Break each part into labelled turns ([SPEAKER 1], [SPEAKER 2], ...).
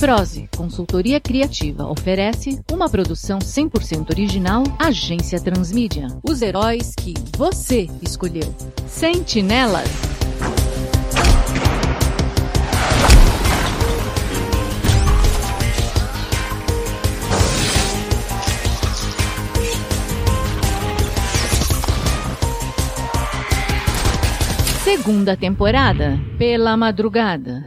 [SPEAKER 1] Prose, consultoria criativa, oferece uma produção 100% original Agência Transmídia. Os heróis que você escolheu. Sentinelas. Segunda temporada, pela madrugada.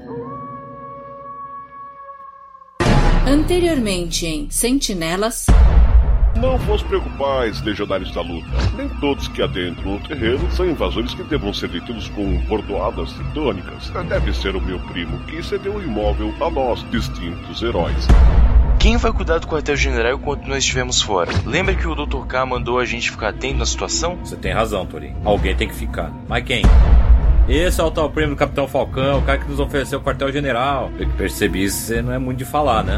[SPEAKER 1] Anteriormente em Sentinelas.
[SPEAKER 2] Não vos preocupais, legionários da luta. Nem todos que adentram o terreno são invasores que devam ser detidos com bordoadas titânicas. Deve ser o meu primo que cedeu o imóvel a nós, distintos heróis.
[SPEAKER 3] Quem vai cuidar do quartel-general enquanto nós estivermos fora? Lembra que o Dr. K mandou a gente ficar atento na situação?
[SPEAKER 4] Você tem razão, Torin. Alguém tem que ficar. Mas quem? Esse é o tal prêmio do Capitão Falcão, o cara que nos ofereceu o quartel-general. Eu que percebi isso, você não é muito de falar, né?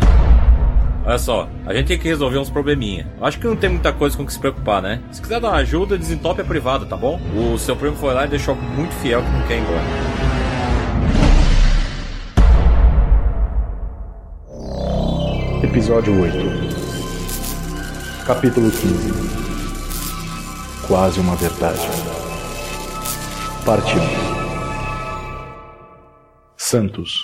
[SPEAKER 4] Olha só, a gente tem que resolver uns probleminha. Acho que não tem muita coisa com que se preocupar, né? Se quiser dar ajuda, desentope a privada, tá bom? O seu primo foi lá e deixou muito fiel que não quer.
[SPEAKER 5] Episódio 8 Capítulo 15 Quase uma verdade. Parte 1 Santos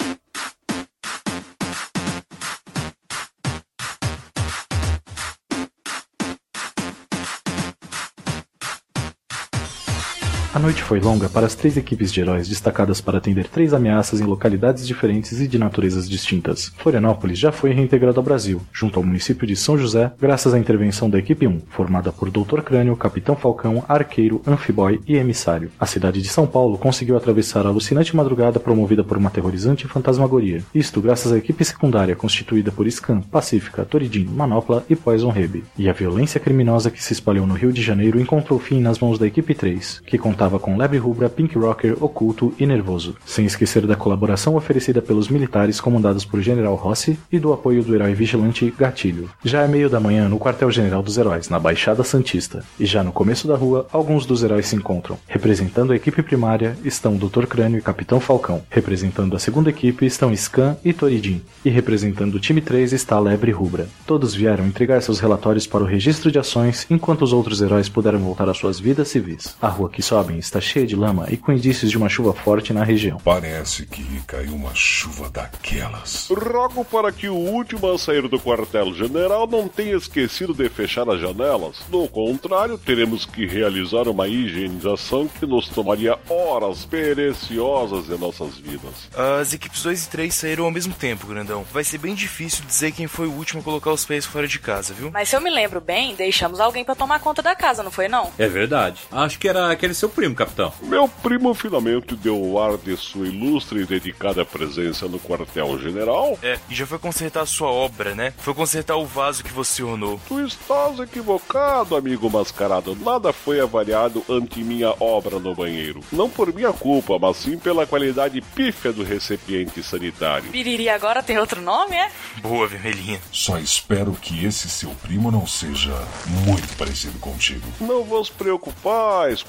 [SPEAKER 5] A noite foi longa para as três equipes de heróis destacadas para atender três ameaças em localidades diferentes e de naturezas distintas. Florianópolis já foi reintegrado ao Brasil, junto ao município de São José, graças à intervenção da equipe 1, formada por Dr. Crânio, Capitão Falcão, Arqueiro, Anfiboy e Emissário. A cidade de São Paulo conseguiu atravessar a alucinante madrugada promovida por uma aterrorizante fantasmagoria. Isto graças à equipe secundária constituída por Scan, Pacífica, Toridin, Manopla e Poison Rebe. E a violência criminosa que se espalhou no Rio de Janeiro encontrou fim nas mãos da equipe 3, que contava com Lebre Rubra, Pink Rocker, Oculto e Nervoso, sem esquecer da colaboração oferecida pelos militares comandados por General Rossi e do apoio do herói vigilante Gatilho. Já é meio da manhã no quartel-general dos heróis, na Baixada Santista, e já no começo da rua, alguns dos heróis se encontram. Representando a equipe primária estão Dr. Crânio e Capitão Falcão. Representando a segunda equipe estão Scan e Toridin. E representando o time 3 está Lebre Rubra. Todos vieram entregar seus relatórios para o registro de ações, enquanto os outros heróis puderam voltar às suas vidas civis. A rua que sobem está cheia de lama e com indícios de uma chuva forte na região.
[SPEAKER 6] Parece que caiu uma chuva daquelas.
[SPEAKER 2] Rogo para que o último a sair do quartel-general não tenha esquecido de fechar as janelas. Do contrário, teremos que realizar uma higienização que nos tomaria horas preciosas de nossas vidas.
[SPEAKER 3] As equipes 2 e 3 saíram ao mesmo tempo, grandão. Vai ser bem difícil dizer quem foi o último a colocar os pés fora de casa, viu?
[SPEAKER 7] Mas se eu me lembro bem, deixamos alguém para tomar conta da casa, não foi não?
[SPEAKER 4] É verdade. Acho que era aquele seu primo, capitão.
[SPEAKER 2] Meu primo finalmente deu o ar de sua ilustre e dedicada presença no quartel-general.
[SPEAKER 3] É, e já foi consertar a sua obra, né? Foi consertar o vaso que você ornou.
[SPEAKER 2] Tu estás equivocado, amigo mascarado. Nada foi avaliado ante minha obra no banheiro. Não por minha culpa, mas sim pela qualidade pífia do recipiente sanitário.
[SPEAKER 7] Piriri agora tem outro nome, é?
[SPEAKER 3] Boa, vermelhinha.
[SPEAKER 6] Só espero que esse seu primo não seja muito parecido contigo.
[SPEAKER 2] Não vos preocupais,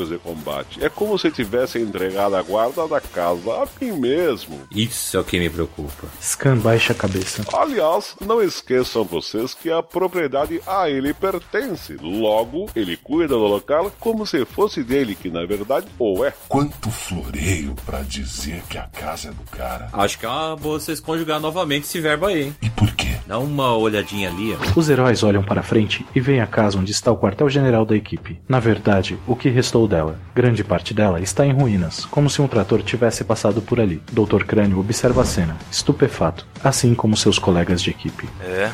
[SPEAKER 2] colaboradores de combate. É como se tivesse entregado a guarda da casa a mim mesmo.
[SPEAKER 4] Isso é o que me preocupa.
[SPEAKER 5] Scan baixa a cabeça.
[SPEAKER 2] Aliás, não esqueçam vocês que a propriedade a ele pertence. Logo, ele cuida do local como se fosse dele, que na verdade ou é.
[SPEAKER 6] Quanto floreio pra dizer que a casa é do cara.
[SPEAKER 4] Acho que é uma boa vocês conjugar novamente esse verbo aí, hein?
[SPEAKER 6] E por quê?
[SPEAKER 4] Dá uma olhadinha ali, ó.
[SPEAKER 5] Os heróis olham para frente e veem a casa onde está o quartel-general da equipe. Na verdade, o que restou dela. Grande parte dela está em ruínas, como se um trator tivesse passado por ali. Dr. Crânio observa a cena, estupefato, assim como seus colegas de equipe.
[SPEAKER 3] É.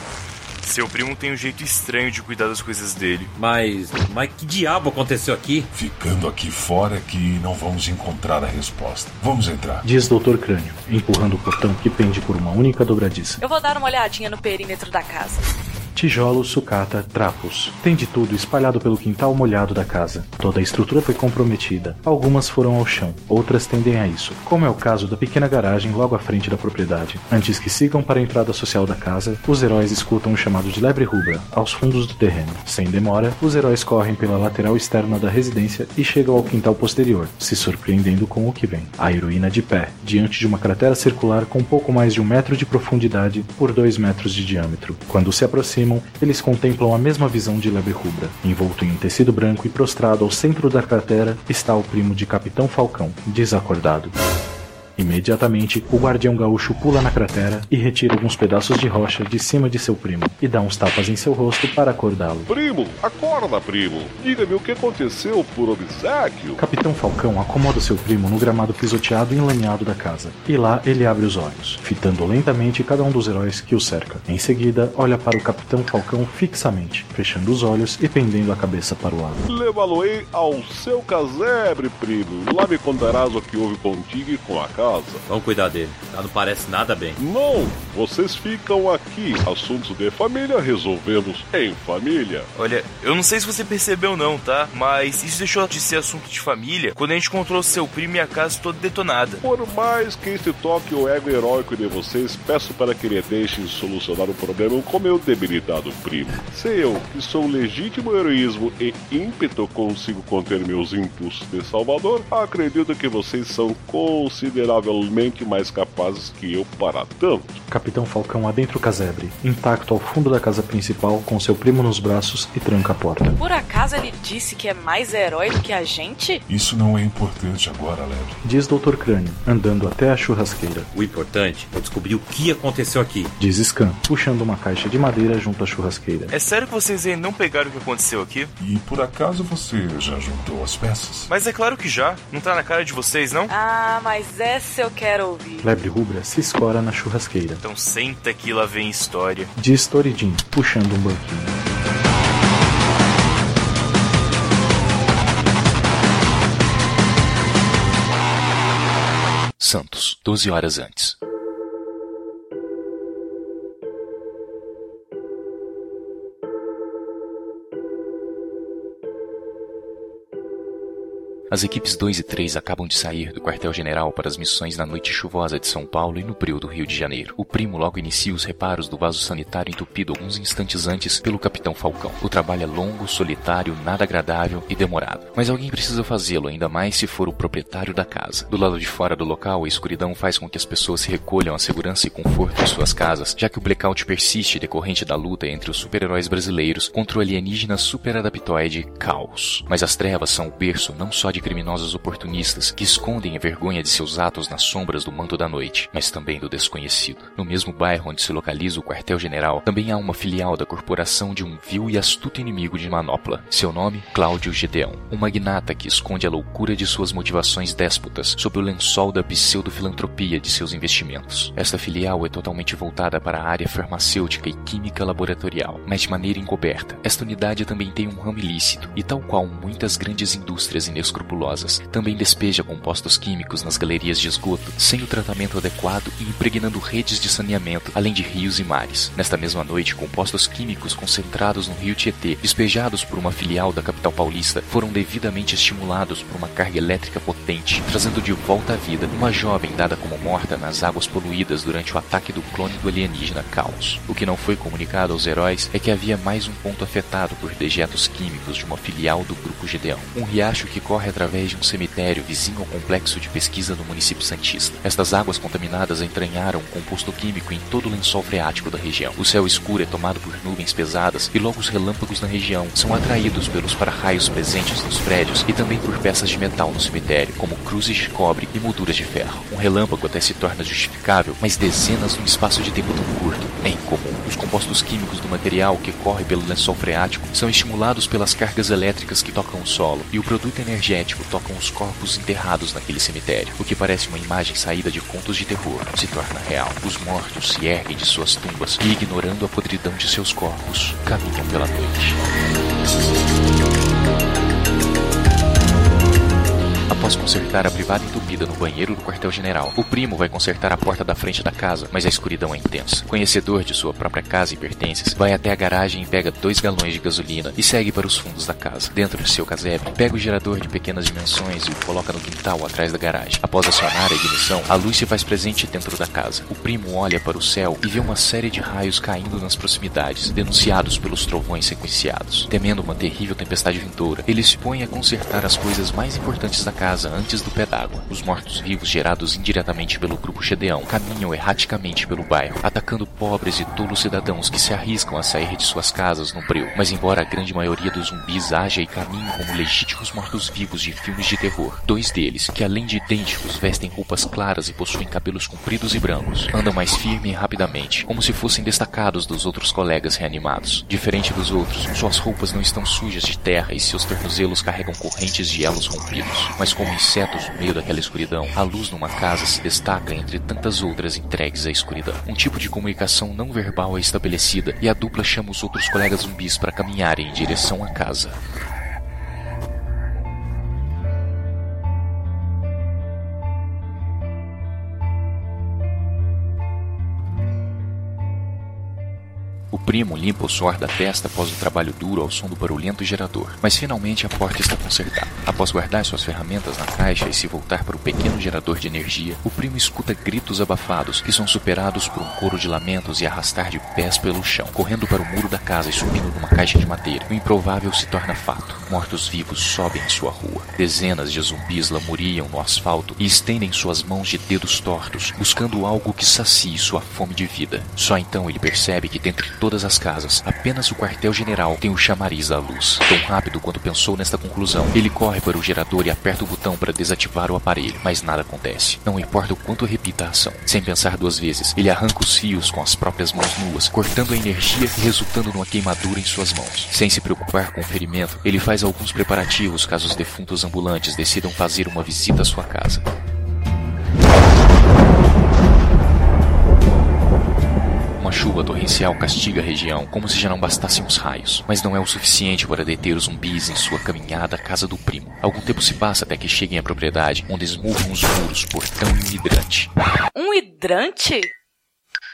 [SPEAKER 3] Seu primo tem um jeito estranho de cuidar das coisas dele.
[SPEAKER 4] Mas. Mas que diabo aconteceu aqui?
[SPEAKER 6] Ficando aqui fora que não vamos encontrar a resposta. Vamos entrar.
[SPEAKER 5] Diz Dr. Crânio, empurrando o portão que pende por uma única dobradiça.
[SPEAKER 7] Eu vou dar uma olhadinha no perímetro da casa.
[SPEAKER 5] Tijolos, sucata, trapos. Tem de tudo espalhado pelo quintal molhado da casa. Toda a estrutura foi comprometida. Algumas foram ao chão, outras tendem a isso, como é o caso da pequena garagem logo à frente da propriedade. Antes que sigam para a entrada social da casa, os heróis escutam o chamado de lebre rubra, aos fundos do terreno. Sem demora, os heróis correm pela lateral externa da residência e chegam ao quintal posterior, se surpreendendo com o que vem. A heroína de pé, diante de uma cratera circular com pouco mais de um metro de profundidade por dois metros de diâmetro. Quando se eles contemplam a mesma visão de lebre rubra. Envolto em um tecido branco e prostrado ao centro da cratera está o primo de Capitão Falcão, desacordado. Imediatamente, o guardião gaúcho pula na cratera e retira alguns pedaços de rocha de cima de seu primo e dá uns tapas em seu rosto para acordá-lo.
[SPEAKER 2] Primo, acorda, primo. Diga-me o que aconteceu por obsequio.
[SPEAKER 5] Capitão Falcão acomoda seu primo no gramado pisoteado e enlameado da casa. E lá ele abre os olhos, fitando lentamente cada um dos heróis que o cerca. Em seguida, olha para o Capitão Falcão fixamente, fechando os olhos e pendendo a cabeça para o lado.
[SPEAKER 2] Levá-lo-ei ao seu casebre, primo. Lá me contarás o que houve contigo e com a casa.
[SPEAKER 4] Vamos cuidar dele. Tá, não parece nada bem.
[SPEAKER 2] Não, vocês ficam aqui. Assuntos de família resolvemos em família.
[SPEAKER 3] Olha, eu não sei se você percebeu não, tá? Mas isso deixou de ser assunto de família quando a gente encontrou seu primo e a casa toda detonada.
[SPEAKER 2] Por mais que este toque o ego heróico de vocês, peço para que ele deixem solucionar o problema com meu debilitado primo. Se eu, que sou legítimo heroísmo e ímpeto, consigo conter meus impulsos de salvador, acredito que vocês são consideravelmente mais capazes que eu para tanto.
[SPEAKER 5] Capitão Falcão adentra o casebre, intacto ao fundo da casa principal, com seu primo nos braços e tranca a porta.
[SPEAKER 7] Por acaso ele disse que é mais herói do que a gente?
[SPEAKER 6] Isso não é importante agora, Lebre.
[SPEAKER 5] Diz Dr. Crânio, andando até a churrasqueira.
[SPEAKER 4] O importante é descobrir o que aconteceu aqui.
[SPEAKER 5] Diz Scan, puxando uma caixa de madeira junto à churrasqueira.
[SPEAKER 3] É sério que vocês ainda não pegaram o que aconteceu aqui?
[SPEAKER 6] E por acaso você já juntou as peças?
[SPEAKER 3] Mas é claro que já. Não tá na cara de vocês, não?
[SPEAKER 7] Ah, mas essa eu quero ouvir.
[SPEAKER 5] Lebre rubra se escora na churrasqueira.
[SPEAKER 3] Então senta que lá vem história.
[SPEAKER 5] Diz Toridin, puxando um banquinho.
[SPEAKER 8] Santos, 12 horas antes. As equipes 2 e 3 acabam de sair do quartel-general para as missões na noite chuvosa de São Paulo e no breu do Rio de Janeiro. O primo logo inicia os reparos do vaso sanitário entupido alguns instantes antes pelo capitão Falcão. O trabalho é longo, solitário, nada agradável e demorado. Mas alguém precisa fazê-lo, ainda mais se for o proprietário da casa. Do lado de fora do local, a escuridão faz com que as pessoas se recolham à segurança e conforto de suas casas, já que o blackout persiste decorrente da luta entre os super-heróis brasileiros contra o alienígena super-adaptoide Caos. Mas as trevas são o berço não só de criminosos oportunistas que escondem a vergonha de seus atos nas sombras do manto da noite, mas também do desconhecido. No mesmo bairro onde se localiza o quartel-general, também há uma filial da corporação de um vil e astuto inimigo de Manopla. Seu nome, Cláudio Gedeão, um magnata que esconde a loucura de suas motivações déspotas sob o lençol da pseudo-filantropia de seus investimentos. Esta filial é totalmente voltada para a área farmacêutica e química laboratorial, mas de maneira encoberta. Esta unidade também tem um ramo ilícito e, tal qual muitas grandes indústrias inescrupulosas, também despeja compostos químicos nas galerias de esgoto, sem o tratamento adequado e impregnando redes de saneamento, além de rios e mares. Nesta mesma noite, compostos químicos concentrados no rio Tietê, despejados por uma filial da capital paulista, foram devidamente estimulados por uma carga elétrica potente, trazendo de volta à vida uma jovem dada como morta nas águas poluídas durante o ataque do clone do alienígena Caos. O que não foi comunicado aos heróis é que havia mais um ponto afetado por dejetos químicos de uma filial do grupo Gedeão, um riacho que corre através de um cemitério vizinho ao complexo de pesquisa do município Santista. Estas águas contaminadas entranharam um composto químico em todo o lençol freático da região. O céu escuro é tomado por nuvens pesadas e logo os relâmpagos na região são atraídos pelos para-raios presentes nos prédios e também por peças de metal no cemitério, como cruzes de cobre e molduras de ferro. Um relâmpago até se torna justificável, mas dezenas num espaço de tempo tão curto é incomum. Os compostos químicos do material que corre pelo lençol freático são estimulados pelas cargas elétricas que tocam o solo e o produto energético tocam os corpos enterrados naquele cemitério. O que parece uma imagem saída de contos de terror se torna real. Os mortos se erguem de suas tumbas e, ignorando a podridão de seus corpos, caminham pela noite. Após consertar a privada entupida no banheiro do quartel-general, o primo vai consertar a porta da frente da casa, mas a escuridão é intensa. Conhecedor de sua própria casa e pertences, vai até a garagem e pega dois galões de gasolina e segue para os fundos da casa. Dentro de seu casebre, pega o gerador de pequenas dimensões e o coloca no quintal atrás da garagem. Após acionar a ignição, a luz se faz presente dentro da casa. O primo olha para o céu e vê uma série de raios caindo nas proximidades, denunciados pelos trovões sequenciados. Temendo uma terrível tempestade vindoura, ele se põe a consertar as coisas mais importantes da casa antes do pé d'água. Os mortos-vivos gerados indiretamente pelo grupo Gedeão caminham erraticamente pelo bairro, atacando pobres e tolos cidadãos que se arriscam a sair de suas casas no breu. Mas embora a grande maioria dos zumbis haja e caminhe como legítimos mortos-vivos de filmes de terror, dois deles, que além de idênticos vestem roupas claras e possuem cabelos compridos e brancos, andam mais firme e rapidamente, como se fossem destacados dos outros colegas reanimados. Diferente dos outros, suas roupas não estão sujas de terra e seus tornozelos carregam correntes de elos rompidos. Mas como insetos no meio daquela escuridão, a luz numa casa se destaca entre tantas outras entregues à escuridão. Um tipo de comunicação não verbal é estabelecida e a dupla chama os outros colegas zumbis para caminharem em direção à casa. O primo limpa o suor da testa após o trabalho duro ao som do barulhento gerador, mas finalmente a porta está consertada. Após guardar suas ferramentas na caixa e se voltar para o pequeno gerador de energia, o primo escuta gritos abafados que são superados por um coro de lamentos e arrastar de pés pelo chão, correndo para o muro da casa e subindo numa caixa de madeira. O improvável se torna fato. Mortos-vivos sobem em sua rua. Dezenas de zumbis lamuriam no asfalto e estendem suas mãos de dedos tortos, buscando algo que sacie sua fome de vida. Só então ele percebe que dentre todas as casas, apenas o quartel-general tem o chamariz da luz. Tão rápido quanto pensou nesta conclusão, ele corre para o gerador e aperta o botão para desativar o aparelho, mas nada acontece. Não importa o quanto repita a ação. Sem pensar duas vezes, ele arranca os fios com as próprias mãos nuas, cortando a energia e resultando numa queimadura em suas mãos. Sem se preocupar com o ferimento, ele faz alguns preparativos caso os defuntos ambulantes decidam fazer uma visita à sua casa. Uma chuva torrencial castiga a região, como se já não bastassem os raios, mas não é o suficiente para deter os zumbis em sua caminhada à casa do primo. Algum tempo se passa até que cheguem à propriedade, onde esmurram os muros, portão e um hidrante.
[SPEAKER 7] Um hidrante?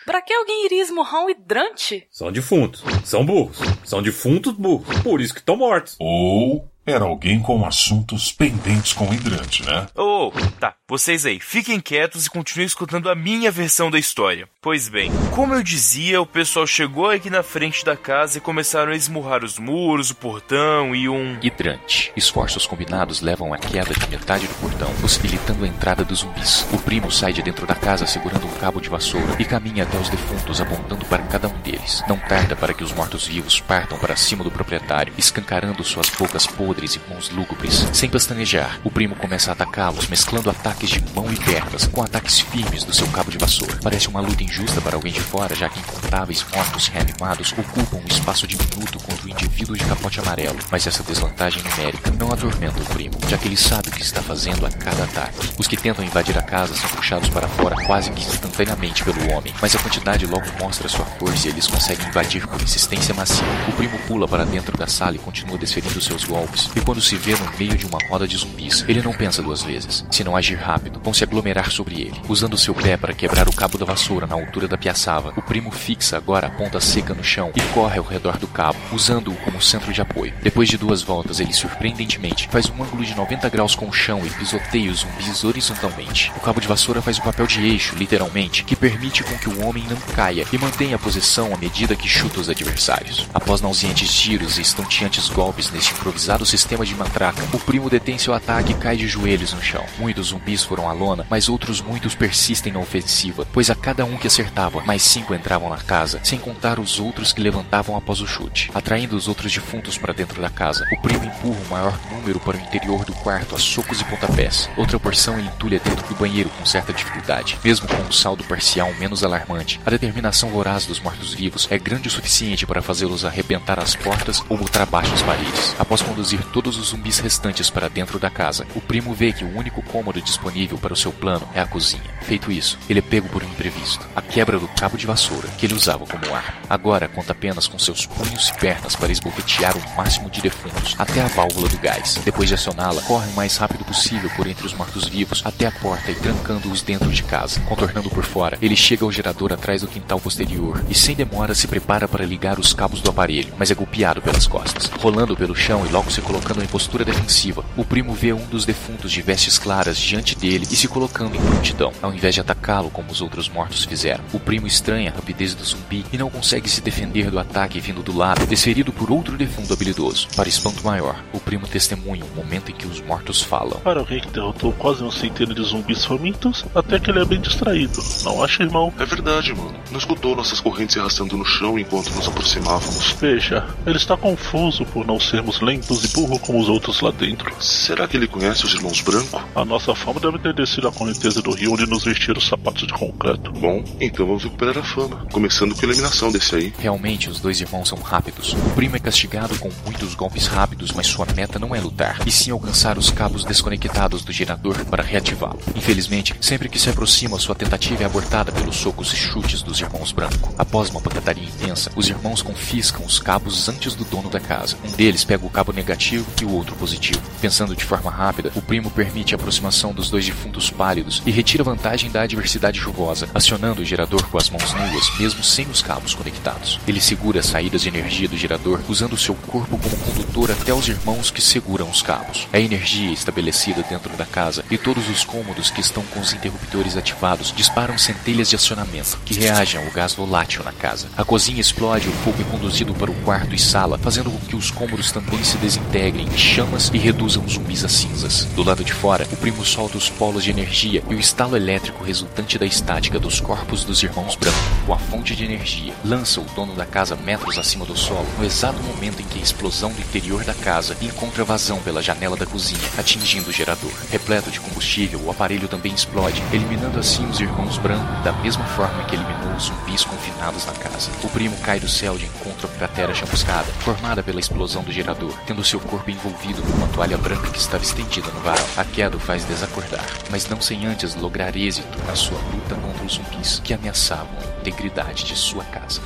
[SPEAKER 7] Pra que alguém iria esmurrar um hidrante?
[SPEAKER 4] São defuntos. São burros. São defuntos burros. Por isso que estão mortos.
[SPEAKER 6] Ou era alguém com assuntos pendentes com o hidrante, né?
[SPEAKER 3] Oh, tá. Vocês aí, fiquem quietos e continuem escutando a minha versão da história. Pois bem, como eu dizia, o pessoal chegou aqui na frente da casa e começaram a esmurrar os muros, o portão e um.
[SPEAKER 8] Hidrante. Esforços combinados levam à queda de metade do portão, possibilitando a entrada dos zumbis. O primo sai de dentro da casa segurando um cabo de vassoura e caminha até os defuntos apontando para cada um deles. Não tarda para que os mortos-vivos partam para cima do proprietário, escancarando suas bocas podres e mãos lúgubres. Sem pestanejar, o primo começa a atacá-los, mesclando ataques de mão e pernas com ataques firmes do seu cabo de vassoura. Parece uma luta injusta para alguém de fora, já que incontáveis mortos reanimados ocupam um espaço diminuto contra o indivíduo de capote amarelo. Mas essa desvantagem numérica não atormenta o primo, já que ele sabe o que está fazendo a cada ataque. Os que tentam invadir a casa são puxados para fora quase que instantaneamente pelo homem, mas a quantidade logo mostra sua força e eles conseguem invadir por insistência massiva. O primo pula para dentro da sala e continua desferindo seus golpes, e quando se vê no meio de uma roda de zumbis, ele não pensa duas vezes. Se não agir rápido, vão se aglomerar sobre ele. Usando seu pé para quebrar o cabo da vassoura na altura da piaçava, o primo fixa agora a ponta seca no chão e corre ao redor do cabo, usando-o como centro de apoio. Depois de duas voltas, ele surpreendentemente faz um ângulo de 90 graus com o chão e pisoteia os zumbis horizontalmente. O cabo de vassoura faz o papel de eixo, literalmente, que permite com que o homem não caia e mantenha a posição à medida que chuta os adversários. Após nauseantes tiros e estonteantes golpes neste improvisado sistema de matraca, o primo detém seu ataque e cai de joelhos no chão. Muitos zumbis foram à lona, mas outros muitos persistem na ofensiva, pois a cada um que acertava, mais cinco entravam na casa, sem contar os outros que levantavam após o chute. Atraindo os outros defuntos para dentro da casa, o primo empurra o maior número para o interior do quarto a socos e pontapés. Outra porção ele entulha dentro do banheiro com certa dificuldade. Mesmo com um saldo parcial menos alarmante, a determinação voraz dos mortos-vivos é grande o suficiente para fazê-los arrebentar as portas ou botar abaixo as paredes. Após conduzir todos os zumbis restantes para dentro da casa, o primo vê que o único cômodo disponível para o seu plano é a cozinha. Feito isso, ele é pego por um imprevisto, a quebra do cabo de vassoura que ele usava como arma. Agora conta apenas com seus punhos e pernas para esbofetear o máximo de defuntos até a válvula do gás. Depois de acioná-la, corre o mais rápido possível por entre os mortos-vivos até a porta e trancando-os dentro de casa. Contornando por fora, ele chega ao gerador atrás do quintal posterior e sem demora se prepara para ligar os cabos do aparelho, mas é golpeado pelas costas. Rolando pelo chão e logo se colocando em postura defensiva, o primo vê um dos defuntos de vestes claras diante dele e se colocando em prontidão, ao invés de atacá-lo como os outros mortos fizeram. O primo estranha a rapidez do zumbi e não consegue se defender do ataque vindo do lado, desferido por outro defunto habilidoso. Para espanto maior, o primo testemunha o momento em que os mortos falam.
[SPEAKER 9] Para alguém que derrotou quase uma centena de zumbis famintos, até que ele é bem distraído. Não acha, irmão?
[SPEAKER 10] É verdade, mano. Não escutou nossas correntes se arrastando no chão enquanto nos aproximávamos.
[SPEAKER 9] Veja, ele está confuso por não sermos lentos e burro como os outros lá dentro.
[SPEAKER 10] Será que ele conhece os irmãos Branco?
[SPEAKER 9] A nossa fama deve ter descido a correnteza do rio onde nos vestiram os sapatos de concreto.
[SPEAKER 10] Bom, então vamos recuperar a fama, começando com a eliminação desse aí.
[SPEAKER 8] Realmente, os dois irmãos são rápidos. O primo é castigado com muitos golpes rápidos, mas sua meta não é lutar, e sim alcançar os cabos desconectados do gerador para reativá-lo. Infelizmente, sempre que se aproxima, sua tentativa é abortada pelos socos e chutes dos irmãos Branco. Após uma pancadaria intensa, os irmãos confiscam os cabos antes do dono da casa. Um deles pega o cabo negativo e o outro positivo. Pensando de forma rápida, o primo permite a aproximação dos dois defuntos pálidos e retira vantagem da adversidade chuvosa, acionando o gerador com as mãos nuas, mesmo sem os cabos conectados. Ele segura as saídas de energia do gerador, usando seu corpo como condutor até os irmãos que seguram os cabos. A energia estabelecida dentro da casa e todos os cômodos que estão com os interruptores ativados disparam centelhas de acionamento que reagem ao gás volátil na casa. A cozinha explode, o fogo é conduzido para o quarto e sala, fazendo com que os cômodos também se desintegrem em chamas e reduzam zumbis a cinzas. Do lado de fora, o primo solta os polos de energia e o estalo elétrico resultante da estática dos corpos dos irmãos Branco com a fonte de energia. Lança o dono da casa metros acima do solo, no exato momento em que a explosão do interior da casa encontra vazão pela janela da cozinha, atingindo o gerador. Repleto de combustível, o aparelho também explode, eliminando assim os irmãos Branco da mesma forma que eliminou os zumbis confinados na casa. O primo cai do céu de encontro à cratera chamuscada, formada pela explosão do gerador, tendo seu corpo envolvido numa toalha branca que estava estendida no varal. A queda o faz desacordar, mas não sem antes lograr êxito na sua luta contra os zumbis que ameaçavam a integridade de sua casa.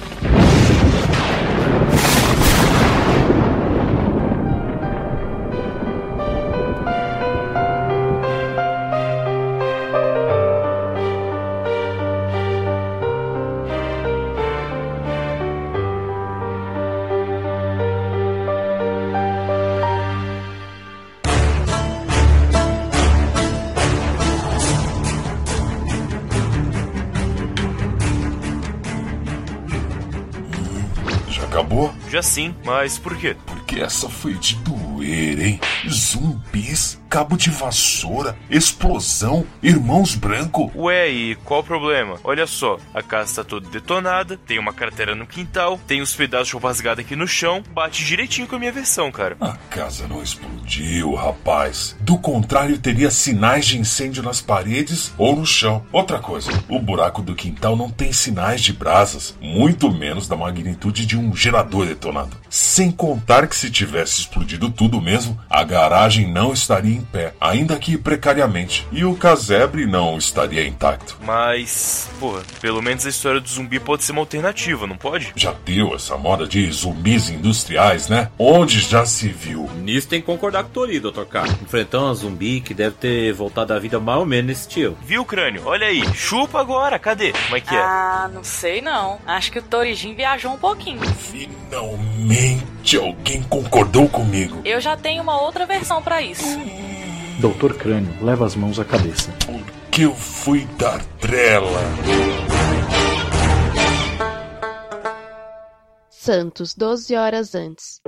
[SPEAKER 3] Sim, mas por quê?
[SPEAKER 6] Porque essa foi de doer, hein? Zumbis, cabo de vassoura, explosão, irmãos branco.
[SPEAKER 3] Ué, e qual o problema? Olha só, a casa tá toda detonada, tem uma cratera no quintal, tem os pedaços de roupa rasgada aqui no chão, bate direitinho com a minha versão, cara.
[SPEAKER 6] A casa não explodiu, rapaz. Do contrário, teria sinais de incêndio nas paredes ou no chão. Outra coisa, o buraco do quintal não tem sinais de brasas, muito menos da magnitude de um gerador detonado. Sem contar que se tivesse explodido tudo mesmo, a garagem não estaria em pé, ainda que precariamente, e o casebre não estaria intacto.
[SPEAKER 3] Mas, porra, pelo menos a história do zumbi pode ser uma alternativa, não pode?
[SPEAKER 6] Já deu essa moda de zumbis industriais, né? Onde já se viu?
[SPEAKER 4] Nisso tem que concordar com o Tori, Dr. K. Enfrentando um zumbi que deve ter voltado à vida mais ou menos nesse estilo.
[SPEAKER 3] Viu, crânio? Olha aí, chupa agora, cadê? Como é que é?
[SPEAKER 7] Ah, não sei não. Acho que o Torijin viajou um pouquinho.
[SPEAKER 6] Finalmente alguém concordou comigo.
[SPEAKER 7] Eu já tenho uma outra versão pra isso.
[SPEAKER 5] Doutor Crânio leva as mãos à cabeça.
[SPEAKER 6] Que eu fui dar trela.
[SPEAKER 11] Santos, 12 horas antes.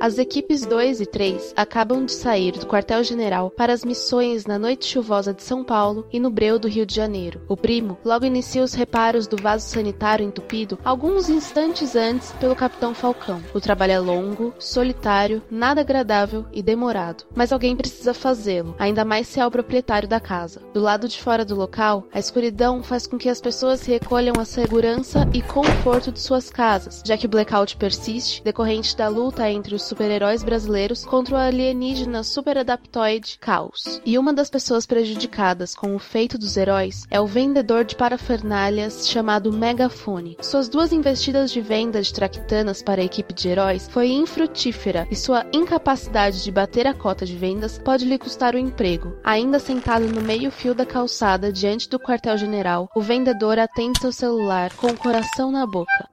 [SPEAKER 11] As equipes 2 e 3 acabam de sair do quartel-general para as missões na noite chuvosa de São Paulo e no breu do Rio de Janeiro. O primo logo inicia os reparos do vaso sanitário entupido alguns instantes antes pelo capitão Falcão. O trabalho é longo, solitário, nada agradável e demorado, mas alguém precisa fazê-lo, ainda mais se é o proprietário da casa. Do lado de fora do local, a escuridão faz com que as pessoas recolham à segurança e conforto de suas casas, já que o blackout persiste, decorrente da luta entre os super-heróis brasileiros contra o alienígena superadaptoide Caos. E uma das pessoas prejudicadas com o feito dos heróis é o vendedor de parafernálias chamado Megafone. Suas duas investidas de venda de traquitanas para a equipe de heróis foi infrutífera e sua incapacidade de bater a cota de vendas pode lhe custar o emprego. Ainda sentado no meio-fio da calçada diante do quartel-general, o vendedor atende seu celular com o coração na boca.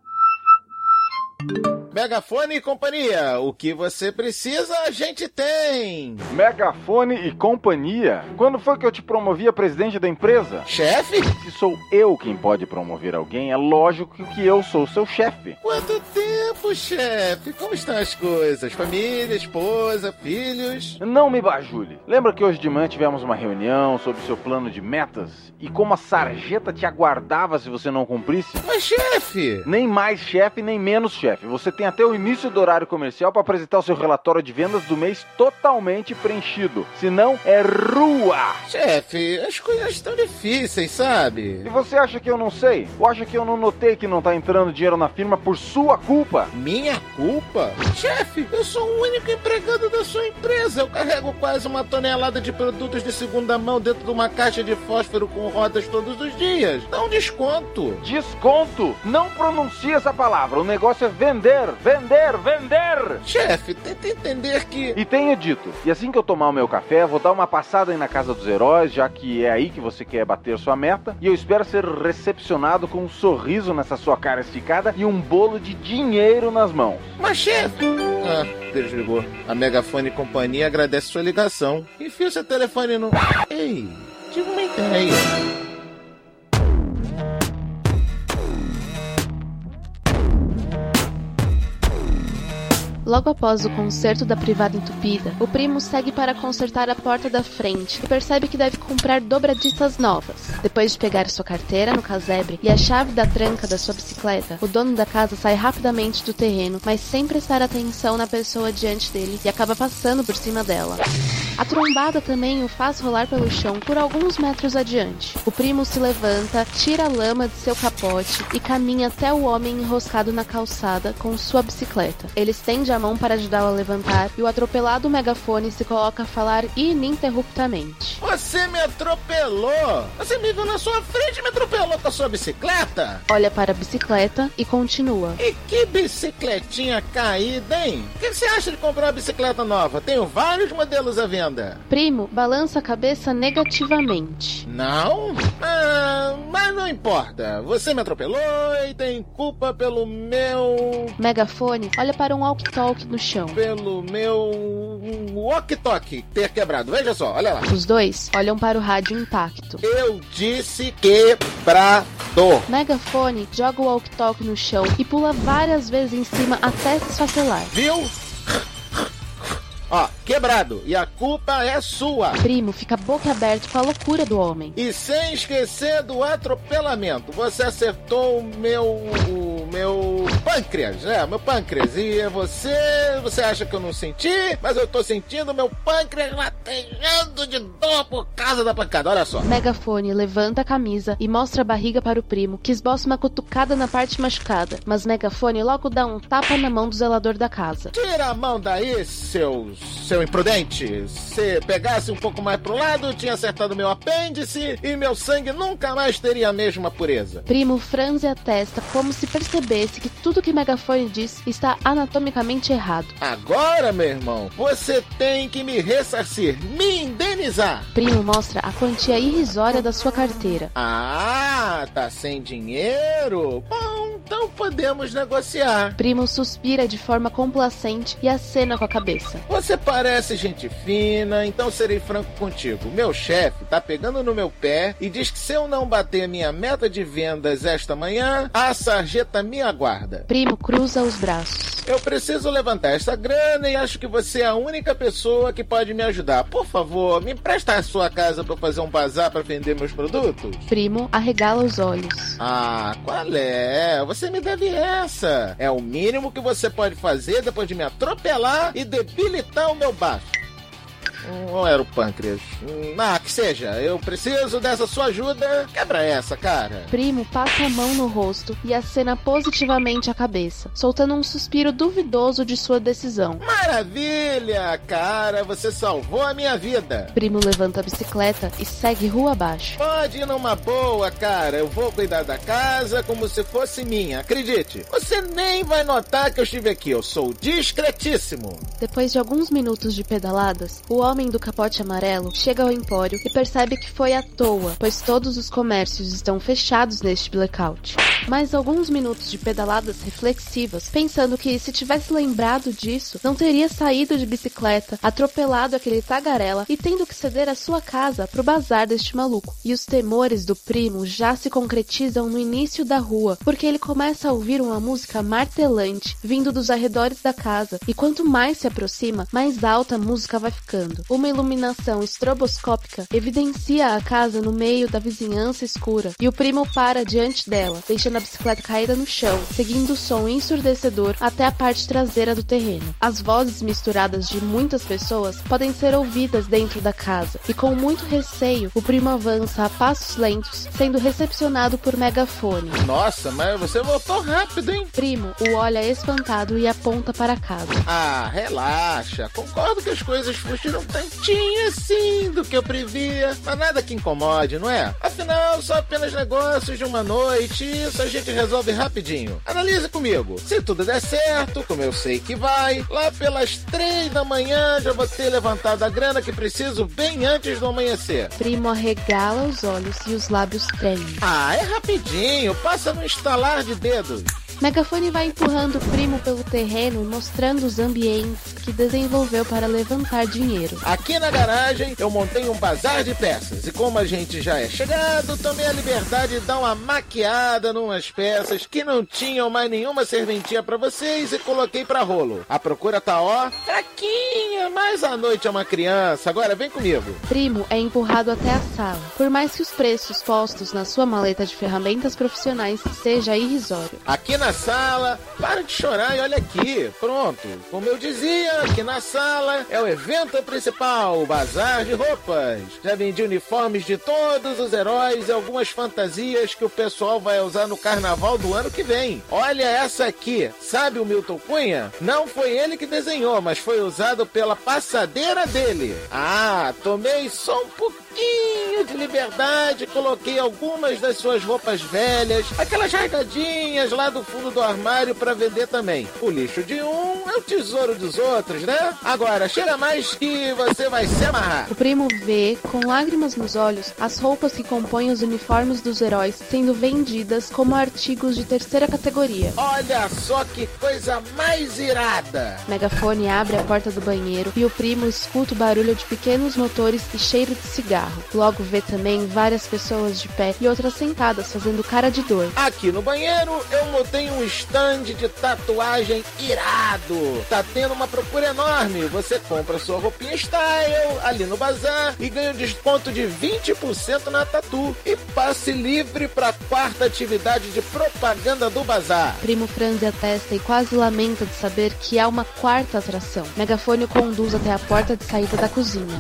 [SPEAKER 12] Megafone e companhia, o que você precisa a gente tem.
[SPEAKER 13] Megafone e companhia? Quando foi que eu te promovi a presidente da empresa?
[SPEAKER 12] Chefe?
[SPEAKER 13] Se sou eu quem pode promover alguém, é lógico que eu sou seu chefe.
[SPEAKER 12] Quanto tempo, chefe? Como estão as coisas? Família, esposa, filhos?
[SPEAKER 13] Não me bajule. Lembra que hoje de manhã tivemos uma reunião sobre seu plano de metas? E como a sarjeta te aguardava se você não cumprisse?
[SPEAKER 12] Mas, chefe!
[SPEAKER 13] Nem mais chefe, nem menos chefe. Você tem até o início do horário comercial para apresentar o seu relatório de vendas do mês totalmente preenchido. Se não, é rua!
[SPEAKER 12] Chefe, as coisas estão difíceis, sabe?
[SPEAKER 13] E você acha que eu não sei? Ou acha que eu não notei que não tá entrando dinheiro na firma por sua culpa?
[SPEAKER 12] Minha culpa? Chefe, eu sou o único empregado da sua empresa. Eu carrego quase uma tonelada de produtos de segunda mão dentro de uma caixa de fósforo com rodas todos os dias. Dá um desconto.
[SPEAKER 13] Desconto? Não pronuncie essa palavra. O negócio é vender, vender, vender!
[SPEAKER 12] Chefe, tenta entender que.
[SPEAKER 13] E tenho dito. E assim que eu tomar o meu café, vou dar uma passada aí na casa dos heróis, já que é aí que você quer bater sua meta. E eu espero ser recepcionado com um sorriso nessa sua cara esticada e um bolo de dinheiro nas mãos.
[SPEAKER 12] Mas, chefe. Ah, desligou. A Megafone companhia agradece sua ligação. Enfia seu telefone no. Ei, tive uma ideia.
[SPEAKER 11] Logo após o conserto da privada entupida, o primo segue para consertar a porta da frente e percebe que deve comprar dobradiças novas. Depois de pegar sua carteira no casebre e a chave da tranca da sua bicicleta, o dono da casa sai rapidamente do terreno, mas sem prestar atenção na pessoa diante dele e acaba passando por cima dela. A trombada também o faz rolar pelo chão por alguns metros adiante. O primo se levanta, tira a lama de seu capote e caminha até o homem enroscado na calçada com sua bicicleta. Ele estende a mão para ajudá-lo a levantar e o atropelado megafone se coloca a falar ininterruptamente.
[SPEAKER 12] Você me atropelou! Você me viu na sua frente e me atropelou com a sua bicicleta?
[SPEAKER 11] Olha para a bicicleta e continua.
[SPEAKER 12] E que bicicletinha caída, hein? O que você acha de comprar uma bicicleta nova? Tenho vários modelos à venda.
[SPEAKER 11] Primo balança a cabeça negativamente.
[SPEAKER 12] Não? Ah, mas não importa. Você me atropelou e tem culpa pelo meu.
[SPEAKER 11] Megafone olha para um walkie-talkie no chão.
[SPEAKER 12] Pelo meu. walkie-talkie ter quebrado. Veja só, olha lá.
[SPEAKER 11] Os dois olham para o rádio intacto.
[SPEAKER 12] Eu disse quebrado.
[SPEAKER 11] Megafone joga o walkie-talkie no chão e pula várias vezes em cima até se esfacelar.
[SPEAKER 12] Viu? Ó, quebrado. E a culpa é sua.
[SPEAKER 11] Primo fica boca aberta com a loucura do homem.
[SPEAKER 12] E sem esquecer do atropelamento. Você acertou o meu. o meu pâncreas, né? Meu pâncreas. E é você. Você acha que eu não senti? Mas eu tô sentindo meu pâncreas latejando de dor por causa da pancada. Olha só.
[SPEAKER 11] Megafone levanta a camisa e mostra a barriga para o primo, que esboça uma cutucada na parte machucada. Mas Megafone logo dá um tapa na mão do zelador da casa.
[SPEAKER 12] Tira a mão daí, seus seu imprudente. Se pegasse um pouco mais pro lado, tinha acertado meu apêndice e meu sangue nunca mais teria a mesma pureza.
[SPEAKER 11] Primo franze a testa como se percebesse que tudo que Megafone diz está anatomicamente errado.
[SPEAKER 12] Agora, meu irmão, você tem que me ressarcir, me indenizar.
[SPEAKER 11] Primo mostra a quantia irrisória da sua carteira.
[SPEAKER 12] Ah, tá sem dinheiro? Bom, então podemos negociar.
[SPEAKER 11] Primo suspira de forma complacente e acena com a cabeça.
[SPEAKER 12] Você parece gente fina, então serei franco contigo. Meu chefe tá pegando no meu pé e diz que se eu não bater a minha meta de vendas esta manhã, a sarjeta me aguarda.
[SPEAKER 11] Primo cruza os braços.
[SPEAKER 12] Eu preciso levantar essa grana e acho que você é a única pessoa que pode me ajudar. Por favor, me empresta a sua casa para fazer um bazar para vender meus produtos?
[SPEAKER 11] Primo arregala os olhos.
[SPEAKER 12] Ah, qual é? Você me deve essa. É o mínimo que você pode fazer depois de me atropelar e debilitar o meu baixo. Ou era o pâncreas? Ah, que seja, eu preciso dessa sua ajuda. Quebra essa, cara.
[SPEAKER 11] Primo passa a mão no rosto e acena positivamente a cabeça, soltando um suspiro duvidoso de sua decisão.
[SPEAKER 12] Maravilha, cara, você salvou a minha vida.
[SPEAKER 11] Primo levanta a bicicleta e segue rua abaixo.
[SPEAKER 12] Pode ir numa boa, cara. Eu vou cuidar da casa como se fosse minha. Acredite, você nem vai notar que eu estive aqui. Eu sou discretíssimo.
[SPEAKER 11] Depois de alguns minutos de pedaladas, o homem do capote amarelo chega ao empório e percebe que foi à toa, pois todos os comércios estão fechados neste blackout. Mais alguns minutos de pedaladas reflexivas, pensando que se tivesse lembrado disso, não teria saído de bicicleta, atropelado aquele tagarela e tendo que ceder a sua casa pro bazar deste maluco. E os temores do primo já se concretizam no início da rua, porque ele começa a ouvir uma música martelante vindo dos arredores da casa, e quanto mais se aproxima, mais alta a música vai ficando. Uma iluminação estroboscópica evidencia a casa no meio da vizinhança escura, e o primo para diante dela, deixando a bicicleta caída no chão, seguindo o som ensurdecedor até a parte traseira do terreno. As vozes misturadas de muitas pessoas podem ser ouvidas dentro da casa, e com muito receio, o primo avança a passos lentos, sendo recepcionado por megafone.
[SPEAKER 12] Nossa, mas você voltou rápido, hein?
[SPEAKER 11] Primo o olha espantado e aponta para a casa.
[SPEAKER 12] Ah, relaxa. Concordo que as coisas fugiram tantinho assim do que eu previa, mas nada que incomode, não é? Afinal, só apenas negócios de uma noite e isso a gente resolve rapidinho. Analise comigo. Se tudo der certo, como eu sei que vai, lá pelas três da manhã já vou ter levantado a grana que preciso bem antes do amanhecer.
[SPEAKER 11] Primo arregala os olhos e os lábios tremem.
[SPEAKER 12] Ah, é rapidinho, passa no estalar de dedos.
[SPEAKER 11] Megafone vai empurrando o primo pelo terreno e mostrando os ambientes que desenvolveu para levantar dinheiro.
[SPEAKER 12] Aqui na garagem eu montei um bazar de peças e como a gente já é chegado, tomei a liberdade de dar uma maquiada numas peças que não tinham mais nenhuma serventia para vocês e coloquei para rolo. A procura tá ó, fraquinha, mas a noite é uma criança. Agora vem comigo.
[SPEAKER 11] Primo é empurrado até a sala. Por mais que os preços postos na sua maleta de ferramentas profissionais seja irrisório.
[SPEAKER 12] Aqui na sala, para de chorar e olha aqui. Pronto. Como eu dizia, aqui na sala é o evento principal, o bazar de roupas. Já vendi uniformes de todos os heróis e algumas fantasias que o pessoal vai usar no carnaval do ano que vem. Olha essa aqui. Sabe o Milton Cunha? Não foi ele que desenhou, mas foi usado pela passadeira dele. Ah, tomei só um pouquinho de liberdade, coloquei algumas das suas roupas velhas, aquelas rasgadinhas lá do fundo do armário para vender também. O lixo de um é o tesouro dos outros, né? Agora, chega mais que você vai se amarrar.
[SPEAKER 11] O primo vê, com lágrimas nos olhos, as roupas que compõem os uniformes dos heróis sendo vendidas como artigos de terceira categoria.
[SPEAKER 12] Olha só que coisa mais irada!
[SPEAKER 11] Megafone abre a porta do banheiro e o primo escuta o barulho de pequenos motores e cheiro de cigarro. Logo vê também várias pessoas de pé e outras sentadas fazendo cara de dor.
[SPEAKER 12] Aqui no banheiro eu montei um stand de tatuagem irado. Tá tendo uma procura enorme. Você compra sua roupinha style ali no bazar e ganha um desconto de 20% na tatu. E passe livre pra quarta atividade de propaganda do bazar.
[SPEAKER 11] Primo franze a testa e quase lamenta de saber que há uma quarta atração. Megafone conduz até a porta de saída da cozinha.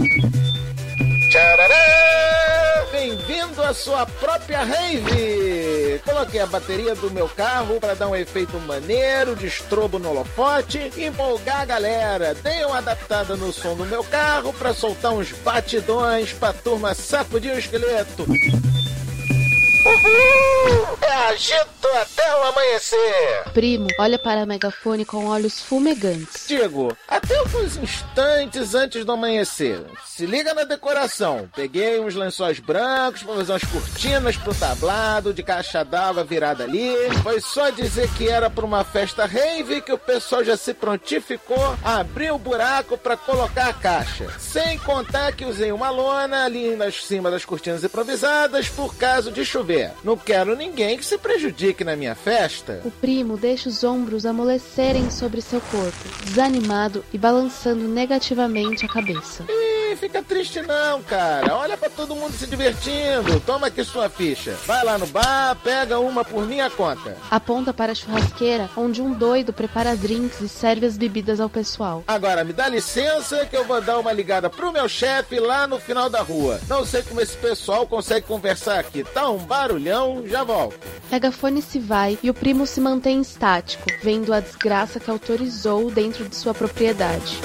[SPEAKER 12] Bem-vindo à sua própria rave! Coloquei a bateria do meu carro para dar um efeito maneiro de estrobo no holofote empolgar a galera. Dei uma adaptada no som do meu carro para soltar uns batidões pra turma sacudir o esqueleto. Uhul! É agito até o amanhecer!
[SPEAKER 11] Primo olha para a megafone com olhos fumegantes.
[SPEAKER 12] Digo, até alguns instantes antes do amanhecer. Se liga na decoração. Peguei uns lençóis brancos para fazer umas cortinas pro tablado, de caixa d'água virada ali. Foi só dizer que era para uma festa rave que o pessoal já se prontificou a abrir o buraco para colocar a caixa. Sem contar que usei uma lona ali em cima das cortinas improvisadas por caso de chover. Não quero ninguém que se prejudique na minha festa.
[SPEAKER 11] O primo deixa os ombros amolecerem sobre seu corpo, desanimado e balançando negativamente a cabeça.
[SPEAKER 12] Fica triste não, cara. Olha pra todo mundo se divertindo. Toma aqui sua ficha. Vai lá no bar, pega uma por minha conta.
[SPEAKER 11] Aponta para a churrasqueira, onde um doido prepara drinks e serve as bebidas ao pessoal.
[SPEAKER 12] Agora, me dá licença que eu vou dar uma ligada pro meu chefe lá no final da rua. Não sei como esse pessoal consegue conversar aqui. Tá um barulhão, já volto.
[SPEAKER 11] Megafone se vai e o primo se mantém estático, vendo a desgraça que autorizou dentro de sua propriedade.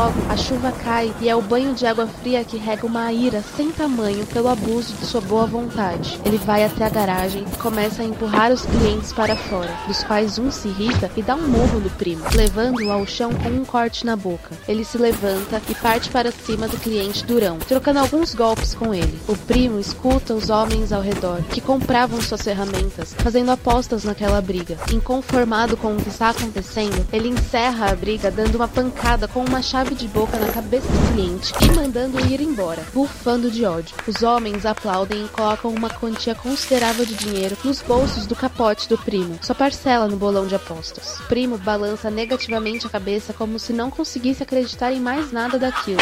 [SPEAKER 11] Logo, a chuva cai e é o banho de água fria que rega uma ira sem tamanho pelo abuso de sua boa vontade. Ele vai até a garagem e começa a empurrar os clientes para fora, dos quais um se irrita e dá um murro no primo, levando-o ao chão com um corte na boca. Ele se levanta e parte para cima do cliente durão, trocando alguns golpes com ele. O primo escuta os homens ao redor, que compravam suas ferramentas, fazendo apostas naquela briga. Inconformado com o que está acontecendo, ele encerra a briga dando uma pancada com uma chave de boca na cabeça do cliente e mandando ir embora, bufando de ódio. Os homens aplaudem e colocam uma quantia considerável de dinheiro nos bolsos do capote do primo, sua parcela no bolão de apostas. O primo balança negativamente a cabeça como se não conseguisse acreditar em mais nada daquilo.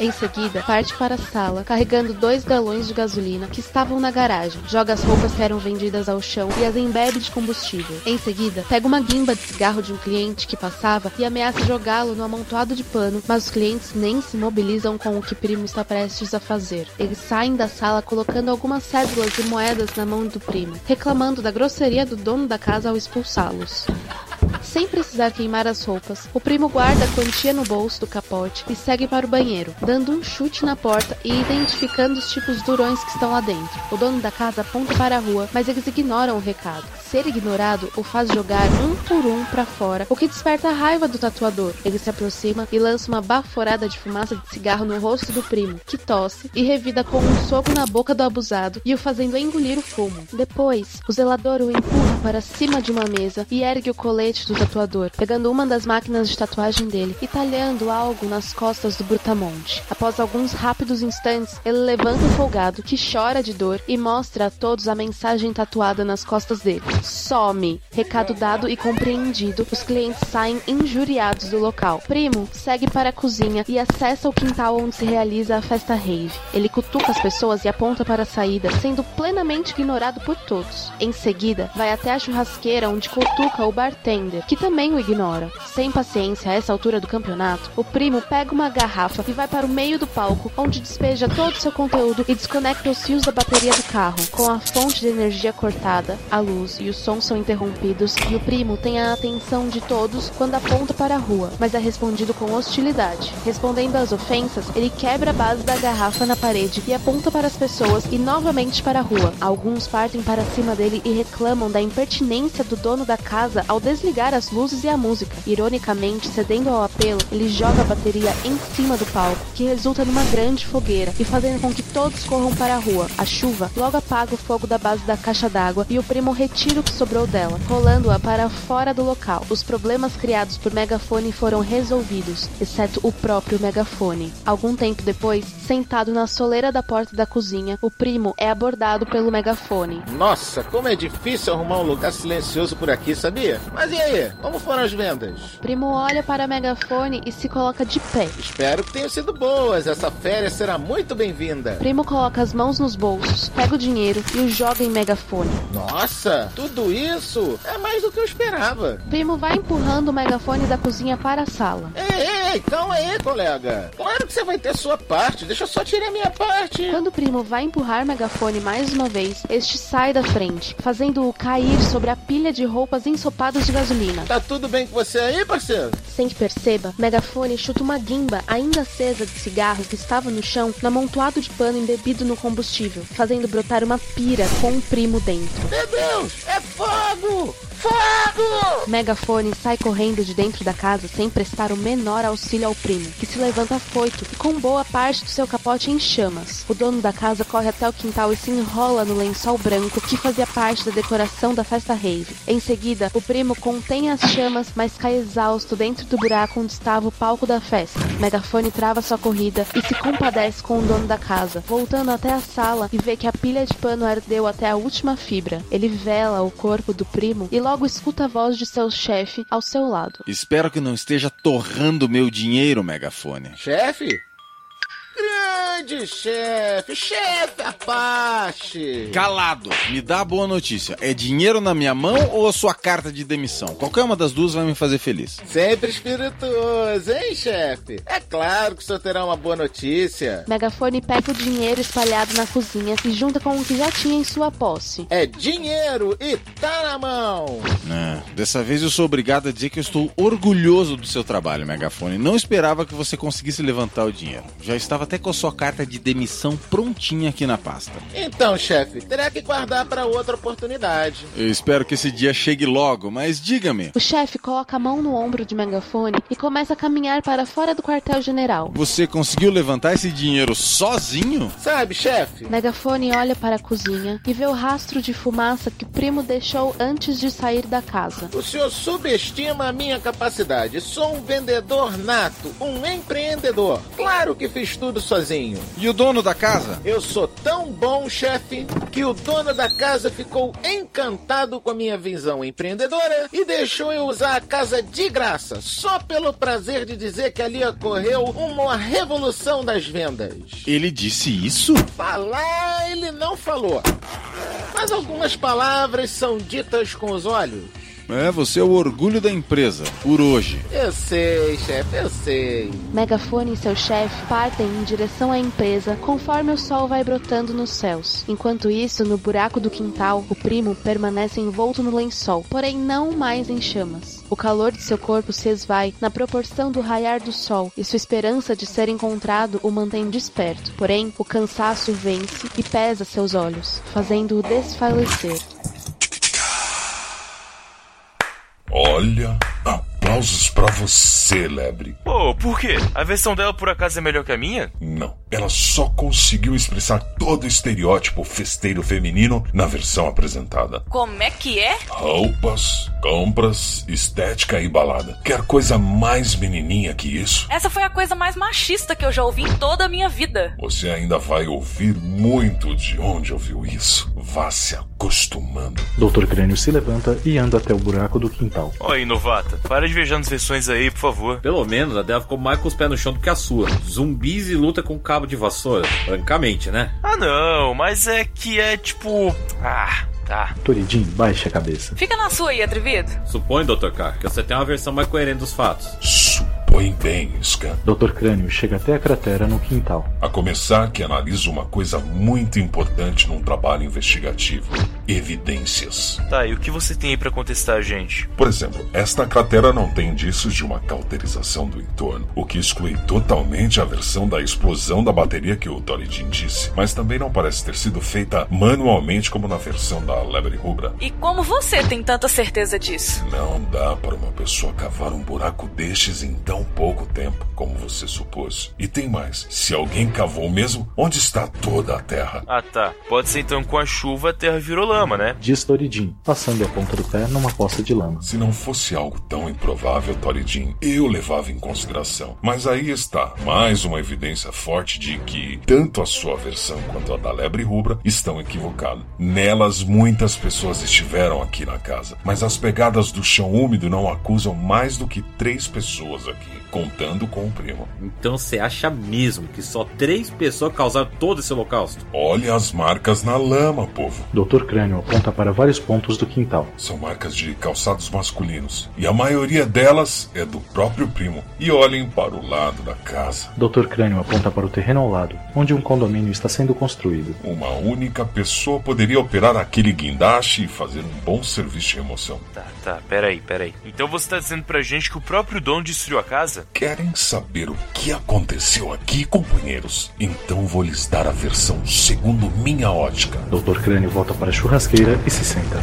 [SPEAKER 11] Em seguida, parte para a sala, carregando dois galões de gasolina que estavam na garagem. Joga as roupas que eram vendidas ao chão e as embebe de combustível. Em seguida, pega uma guimba de cigarro de um cliente que passava e ameaça jogá-lo no amontoado de pano, mas os clientes nem se mobilizam com o que Primo está prestes a fazer. Eles saem da sala colocando algumas cédulas e moedas na mão do Primo, reclamando da grosseria do dono da casa ao expulsá-los. Sem precisar queimar as roupas, o primo guarda a quantia no bolso do capote e segue para o banheiro, dando um chute na porta e identificando os tipos durões que estão lá dentro. O dono da casa aponta para a rua, mas eles ignoram o recado. Ser ignorado o faz jogar um por um para fora, o que desperta a raiva do tatuador. Ele se aproxima e lança uma baforada de fumaça de cigarro no rosto do primo, que tosse e revida com um soco na boca do abusado e o fazendo engolir o fumo. Depois, o zelador o empurra para cima de uma mesa e ergue o colete do tatuador, pegando uma das máquinas de tatuagem dele e talhando algo nas costas do Brutamonte. Após alguns rápidos instantes, ele levanta o folgado, que chora de dor, e mostra a todos a mensagem tatuada nas costas dele. Some! Recado dado e compreendido, os clientes saem injuriados do local. Primo segue para a cozinha e acessa o quintal onde se realiza a festa rave. Ele cutuca as pessoas e aponta para a saída, sendo plenamente ignorado por todos. Em seguida, vai até a churrasqueira onde cutuca o bartender, que também o ignora. Sem paciência a essa altura do campeonato, o primo pega uma garrafa e vai para o meio do palco, onde despeja todo o seu conteúdo e desconecta os fios da bateria do carro. Com a fonte de energia cortada, a luz e o som são interrompidos e o primo tem a atenção de todos quando aponta para a rua, mas é respondido com hostilidade. Respondendo às ofensas, ele quebra a base da garrafa na parede e aponta para as pessoas e novamente para a rua. Alguns partem para cima dele e reclamam da impertinência do dono da casa ao desligar as luzes e a música. Ironicamente, cedendo ao apelo, ele joga a bateria em cima do palco, que resulta numa grande fogueira e fazendo com que todos corram para a rua. A chuva logo apaga o fogo da base da caixa d'água e o primo retira o que sobrou dela, rolando-a para fora do local. Os problemas criados por megafone foram resolvidos, exceto o próprio megafone. Algum tempo depois, sentado na soleira da porta da cozinha, o primo é abordado pelo megafone.
[SPEAKER 12] Nossa, como é difícil arrumar um lugar silencioso por aqui, sabia? Mas e aí, como foram as vendas?
[SPEAKER 11] Primo olha para a megafone e se coloca de pé.
[SPEAKER 12] Espero que tenham sido boas, essa férias será muito bem-vinda.
[SPEAKER 11] Primo coloca as mãos nos bolsos, pega o dinheiro e o joga em megafone.
[SPEAKER 12] Nossa, tudo isso é mais do que eu esperava.
[SPEAKER 11] Primo vai empurrando o megafone da cozinha para a sala.
[SPEAKER 12] Ei, ei, Ei, calma aí, colega. Claro que você vai ter sua parte. Deixa eu só tirar minha parte.
[SPEAKER 11] Quando o primo vai empurrar Megafone mais uma vez, este sai da frente, fazendo-o cair sobre a pilha de roupas ensopadas de gasolina.
[SPEAKER 12] Tá tudo bem com você aí, parceiro?
[SPEAKER 11] Sem que perceba, Megafone chuta uma guimba ainda acesa de cigarro que estava no chão no amontoado de pano embebido no combustível, fazendo brotar uma pira com o primo dentro.
[SPEAKER 12] Meu Deus, é fogo! Fogo!
[SPEAKER 11] Megafone sai correndo de dentro da casa sem prestar o menor auxílio ao primo, que se levanta afoito e com boa parte do seu capote em chamas. O dono da casa corre até o quintal e se enrola no lençol branco que fazia parte da decoração da festa rave. Em seguida, o primo contém as chamas, mas cai exausto dentro do buraco onde estava o palco da festa. Megafone trava sua corrida e se compadece com o dono da casa, voltando até a sala e vê que a pilha de pano ardeu até a última fibra. Ele vela o corpo do primo e logo escuta a voz de seu chefe ao seu lado.
[SPEAKER 14] Espero que não esteja torrando meu dinheiro, Megafone.
[SPEAKER 12] Chefe? Grande chefe, chefe Apache!
[SPEAKER 14] Calado! Me dá a boa notícia. É dinheiro na minha mão ou a sua carta de demissão? Qualquer uma das duas vai me fazer feliz.
[SPEAKER 12] Sempre espirituoso, hein, chefe? É claro que o senhor terá uma boa notícia.
[SPEAKER 11] Megafone pega o dinheiro espalhado na cozinha e junta com o que já tinha em sua posse.
[SPEAKER 12] É dinheiro e tá na mão!
[SPEAKER 14] É, dessa vez eu sou obrigado a dizer que eu estou orgulhoso do seu trabalho, Megafone. Não esperava que você conseguisse levantar o dinheiro. Já estava até com a sua carta de demissão prontinha aqui na pasta.
[SPEAKER 12] Então, chefe, terá que guardar para outra oportunidade.
[SPEAKER 14] Eu espero que esse dia chegue logo, mas diga-me.
[SPEAKER 11] O chefe coloca a mão no ombro de Megafone e começa a caminhar para fora do quartel-general.
[SPEAKER 14] Você conseguiu levantar esse dinheiro sozinho?
[SPEAKER 12] Sabe, chefe?
[SPEAKER 11] Megafone olha para a cozinha e vê o rastro de fumaça que o primo deixou antes de sair da casa.
[SPEAKER 12] O senhor subestima a minha capacidade. Sou um vendedor nato, um empreendedor. Claro que fiz tudo sozinho.
[SPEAKER 14] E o dono da casa?
[SPEAKER 12] Eu sou tão bom, chefe, que o dono da casa ficou encantado com a minha visão empreendedora e deixou eu usar a casa de graça, só pelo prazer de dizer que ali ocorreu uma revolução das vendas.
[SPEAKER 14] Ele disse isso?
[SPEAKER 12] Falar, ele não falou. Mas algumas palavras são ditas com os olhos.
[SPEAKER 14] É, você é o orgulho da empresa, por hoje.
[SPEAKER 12] Eu sei, chefe, eu sei.
[SPEAKER 11] Megafone e seu chefe partem em direção à empresa conforme o sol vai brotando nos céus. Enquanto isso, no buraco do quintal, o primo permanece envolto no lençol, porém não mais em chamas. O calor de seu corpo se esvai na proporção do raiar do sol e sua esperança de ser encontrado o mantém desperto. Porém, o cansaço vence e pesa seus olhos, fazendo-o desfalecer.
[SPEAKER 6] Olha, aplausos pra você, Lebre.
[SPEAKER 3] Pô, por quê? A versão dela por acaso é melhor que a minha?
[SPEAKER 6] Não. Ela só conseguiu expressar todo o estereótipo festeiro feminino na versão apresentada.
[SPEAKER 7] Como é que é?
[SPEAKER 6] Roupas, compras, estética e balada. Quer coisa mais menininha que isso?
[SPEAKER 7] Essa foi a coisa mais machista que eu já ouvi em toda a minha vida.
[SPEAKER 6] Você ainda vai ouvir muito de onde ouviu isso. Vá se acostumando.
[SPEAKER 5] Doutor Crânio se levanta e anda até o buraco do quintal.
[SPEAKER 3] Oi, novata. Para de vejar as versões aí, por favor.
[SPEAKER 4] Pelo menos a dela ficou mais com os pés no chão do que a sua. Zumbis e luta com cabo de vassoura. Francamente, né?
[SPEAKER 3] Ah, não, mas é que é tipo. Ah. Tá.
[SPEAKER 5] Toridin, baixe a cabeça.
[SPEAKER 7] Fica na sua aí, atrevido.
[SPEAKER 4] Supõe, Dr. K, que você tem uma versão mais coerente dos fatos.
[SPEAKER 6] Supõe bem, Scan.
[SPEAKER 5] Dr. Crânio chega até a cratera no quintal.
[SPEAKER 6] A começar que analisa uma coisa muito importante num trabalho investigativo: evidências.
[SPEAKER 3] Tá, e o que você tem aí pra contestar a gente?
[SPEAKER 6] Por exemplo, esta cratera não tem indícios de uma cauterização do entorno, o que exclui totalmente a versão da explosão da bateria que o Toridin disse, mas também não parece ter sido feita manualmente como na versão da Lebre Rubra.
[SPEAKER 7] E como você tem tanta certeza disso?
[SPEAKER 6] Não dá para uma pessoa cavar um buraco destes em tão pouco tempo, como você supôs. E tem mais: se alguém cavou mesmo, onde está toda a terra?
[SPEAKER 3] Ah, tá. Pode ser então com a chuva a terra virou lama, né?
[SPEAKER 5] Diz Toridin, passando a ponta do pé numa poça de lama.
[SPEAKER 6] Se não fosse algo tão improvável, Toridin, eu levava em consideração. Mas aí está, mais uma evidência forte de que tanto a sua versão quanto a da lebre rubra estão equivocadas. Nelas, muitas pessoas estiveram aqui na casa, mas as pegadas do chão úmido não acusam mais do que três pessoas aqui, contando com o primo.
[SPEAKER 4] Então você acha mesmo que só três pessoas causaram todo esse holocausto?
[SPEAKER 6] Olha as marcas na lama, povo.
[SPEAKER 5] Dr. Crânio aponta para vários pontos do quintal.
[SPEAKER 6] São marcas de calçados masculinos. E a maioria delas é do próprio primo. E olhem para o lado da casa.
[SPEAKER 5] Dr. Crânio aponta para o terreno ao lado, onde um condomínio está sendo construído.
[SPEAKER 6] Uma única pessoa poderia operar aquele guindaste e fazer um bom serviço de remoção.
[SPEAKER 3] Tá, tá, peraí, peraí. Então você tá dizendo pra gente que o próprio Dom destruiu a casa?
[SPEAKER 6] Querem saber o que aconteceu aqui, companheiros? Então vou lhes dar a versão segundo minha ótica.
[SPEAKER 5] Dr. Crânio volta para a churrasqueira e se senta.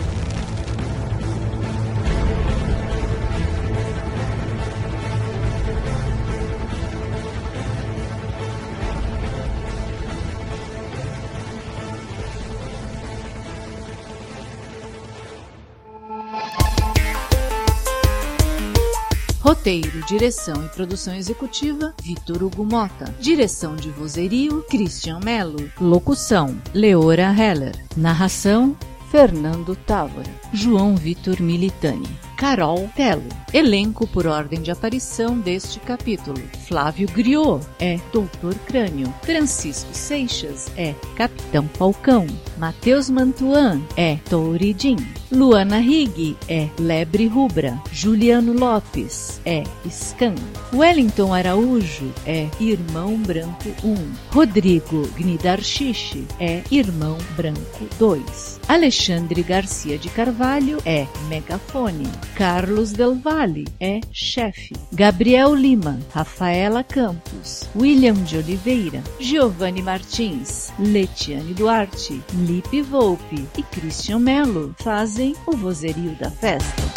[SPEAKER 1] Roteiro, direção e produção executiva, Vitor Hugo Mota. Direção de vozerio, Christian Mello. Locução, Leora Heller. Narração, Fernando Távora. João Vitor Militani. Carol Telo. Elenco por ordem de aparição deste capítulo. Flávio Griot é Doutor Crânio. Francisco Seixas é Capitão Falcão. Matheus Mantuan é Touridin. Luana Higg é Lebre Rubra. Juliano Lopes é Scan. Wellington Araújo é Irmão Branco 1. Rodrigo Gnidarchiche é Irmão Branco 2. Alexandre Garcia de Carvalho é Megafone. Carlos Del Valle é chefe. Gabriel Lima, Rafaela Campos, William de Oliveira, Giovanni Martins, Letiane Duarte, Lipe Volpe e Christian Melo fazem o vozerio da festa.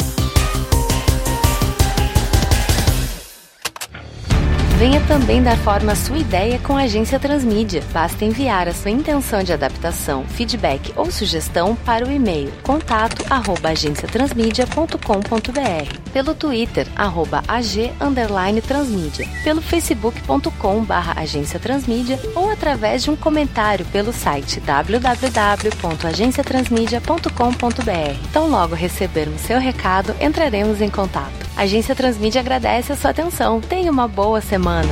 [SPEAKER 15] Venha também dar forma à sua ideia com a Agência Transmídia. Basta enviar a sua intenção de adaptação, feedback ou sugestão para o e-mail contato@agenciatransmedia.com.br, pelo Twitter arroba transmídia, pelo facebook.com barra agência transmídia ou através de um comentário pelo site www.agenciatransmedia.com.br. Tão logo recebermos seu recado, entraremos em contato. A Agência Transmídia agradece a sua atenção. Tenha uma boa semana.